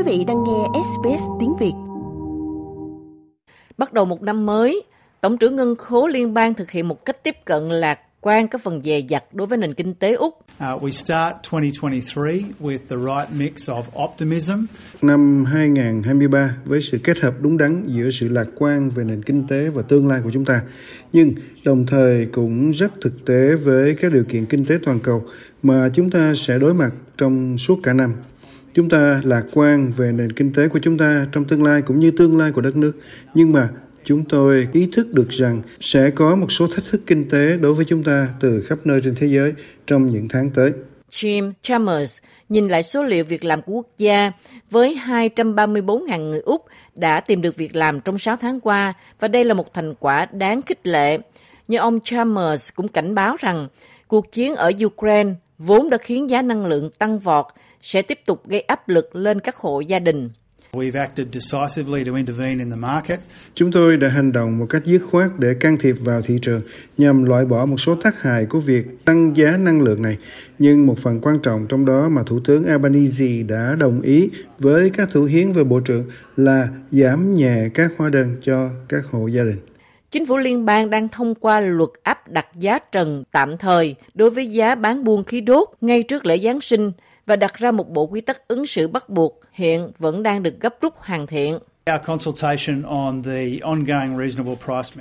quý vị đang nghe SBS tiếng Việt. Bắt đầu một năm mới, Tổng trưởng Ngân khố Liên bang thực hiện một cách tiếp cận lạc quan các phần dè dặt đối với nền kinh tế Úc. Uh, we start 2023 with the right mix of optimism. Năm 2023 với sự kết hợp đúng đắn giữa sự lạc quan về nền kinh tế và tương lai của chúng ta, nhưng đồng thời cũng rất thực tế với các điều kiện kinh tế toàn cầu mà chúng ta sẽ đối mặt trong suốt cả năm. Chúng ta lạc quan về nền kinh tế của chúng ta trong tương lai cũng như tương lai của đất nước, nhưng mà chúng tôi ý thức được rằng sẽ có một số thách thức kinh tế đối với chúng ta từ khắp nơi trên thế giới trong những tháng tới. Jim Chalmers nhìn lại số liệu việc làm của quốc gia với 234.000 người Úc đã tìm được việc làm trong 6 tháng qua và đây là một thành quả đáng khích lệ. Nhưng ông Chalmers cũng cảnh báo rằng cuộc chiến ở Ukraine vốn đã khiến giá năng lượng tăng vọt sẽ tiếp tục gây áp lực lên các hộ gia đình. Chúng tôi đã hành động một cách dứt khoát để can thiệp vào thị trường nhằm loại bỏ một số tác hại của việc tăng giá năng lượng này. Nhưng một phần quan trọng trong đó mà Thủ tướng Albanese đã đồng ý với các thủ hiến và bộ trưởng là giảm nhẹ các hóa đơn cho các hộ gia đình. Chính phủ liên bang đang thông qua luật áp đặt giá trần tạm thời đối với giá bán buôn khí đốt ngay trước lễ Giáng sinh và đặt ra một bộ quy tắc ứng xử bắt buộc hiện vẫn đang được gấp rút hoàn thiện.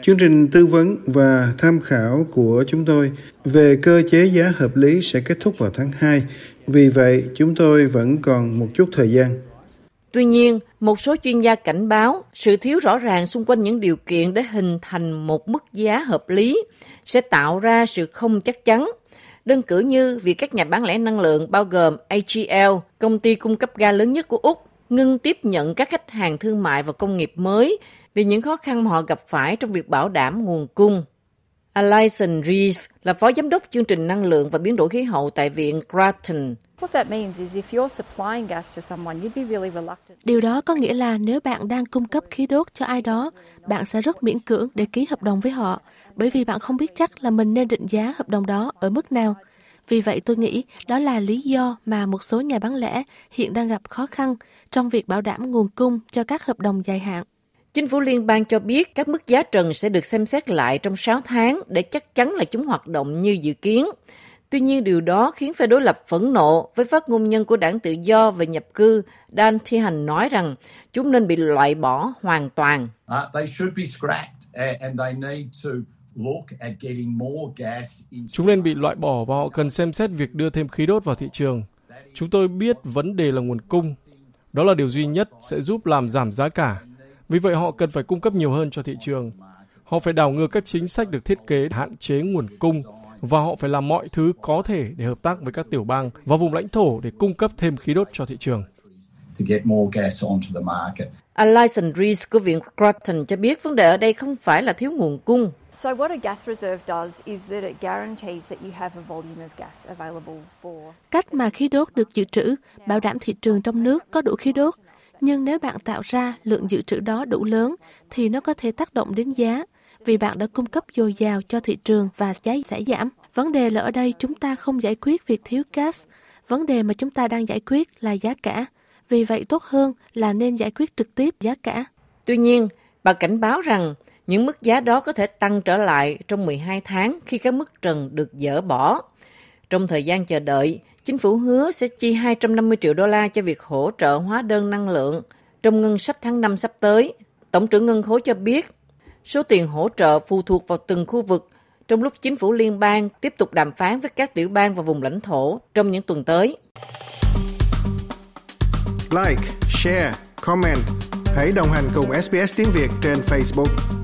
Chương trình tư vấn và tham khảo của chúng tôi về cơ chế giá hợp lý sẽ kết thúc vào tháng 2. Vì vậy, chúng tôi vẫn còn một chút thời gian. Tuy nhiên, một số chuyên gia cảnh báo sự thiếu rõ ràng xung quanh những điều kiện để hình thành một mức giá hợp lý sẽ tạo ra sự không chắc chắn Đơn cử như việc các nhà bán lẻ năng lượng bao gồm AGL, công ty cung cấp ga lớn nhất của Úc, ngưng tiếp nhận các khách hàng thương mại và công nghiệp mới vì những khó khăn mà họ gặp phải trong việc bảo đảm nguồn cung. Alison Reeve là phó giám đốc chương trình năng lượng và biến đổi khí hậu tại Viện Grattan. Điều đó có nghĩa là nếu bạn đang cung cấp khí đốt cho ai đó, bạn sẽ rất miễn cưỡng để ký hợp đồng với họ, bởi vì bạn không biết chắc là mình nên định giá hợp đồng đó ở mức nào. Vì vậy tôi nghĩ đó là lý do mà một số nhà bán lẻ hiện đang gặp khó khăn trong việc bảo đảm nguồn cung cho các hợp đồng dài hạn. Chính phủ liên bang cho biết các mức giá trần sẽ được xem xét lại trong 6 tháng để chắc chắn là chúng hoạt động như dự kiến. Tuy nhiên điều đó khiến phe đối lập phẫn nộ với phát ngôn nhân của đảng tự do về nhập cư Dan Thi Hành nói rằng chúng nên bị loại bỏ hoàn toàn. Chúng nên bị loại bỏ và họ cần xem xét việc đưa thêm khí đốt vào thị trường. Chúng tôi biết vấn đề là nguồn cung. Đó là điều duy nhất sẽ giúp làm giảm giá cả. Vì vậy họ cần phải cung cấp nhiều hơn cho thị trường. Họ phải đảo ngược các chính sách được thiết kế hạn chế nguồn cung và họ phải làm mọi thứ có thể để hợp tác với các tiểu bang và vùng lãnh thổ để cung cấp thêm khí đốt cho thị trường. Alison Rees của Viện Grattan cho biết vấn đề ở đây không phải là thiếu nguồn cung. Cách mà khí đốt được dự trữ bảo đảm thị trường trong nước có đủ khí đốt. Nhưng nếu bạn tạo ra lượng dự trữ đó đủ lớn thì nó có thể tác động đến giá vì bạn đã cung cấp dồi dào cho thị trường và giá sẽ giảm. Vấn đề là ở đây chúng ta không giải quyết việc thiếu gas. Vấn đề mà chúng ta đang giải quyết là giá cả. Vì vậy tốt hơn là nên giải quyết trực tiếp giá cả. Tuy nhiên, bà cảnh báo rằng những mức giá đó có thể tăng trở lại trong 12 tháng khi các mức trần được dỡ bỏ. Trong thời gian chờ đợi, chính phủ hứa sẽ chi 250 triệu đô la cho việc hỗ trợ hóa đơn năng lượng trong ngân sách tháng 5 sắp tới. Tổng trưởng ngân khối cho biết Số tiền hỗ trợ phụ thuộc vào từng khu vực trong lúc chính phủ liên bang tiếp tục đàm phán với các tiểu bang và vùng lãnh thổ trong những tuần tới. Like, share, comment. Hãy đồng hành cùng SBS tiếng Việt trên Facebook.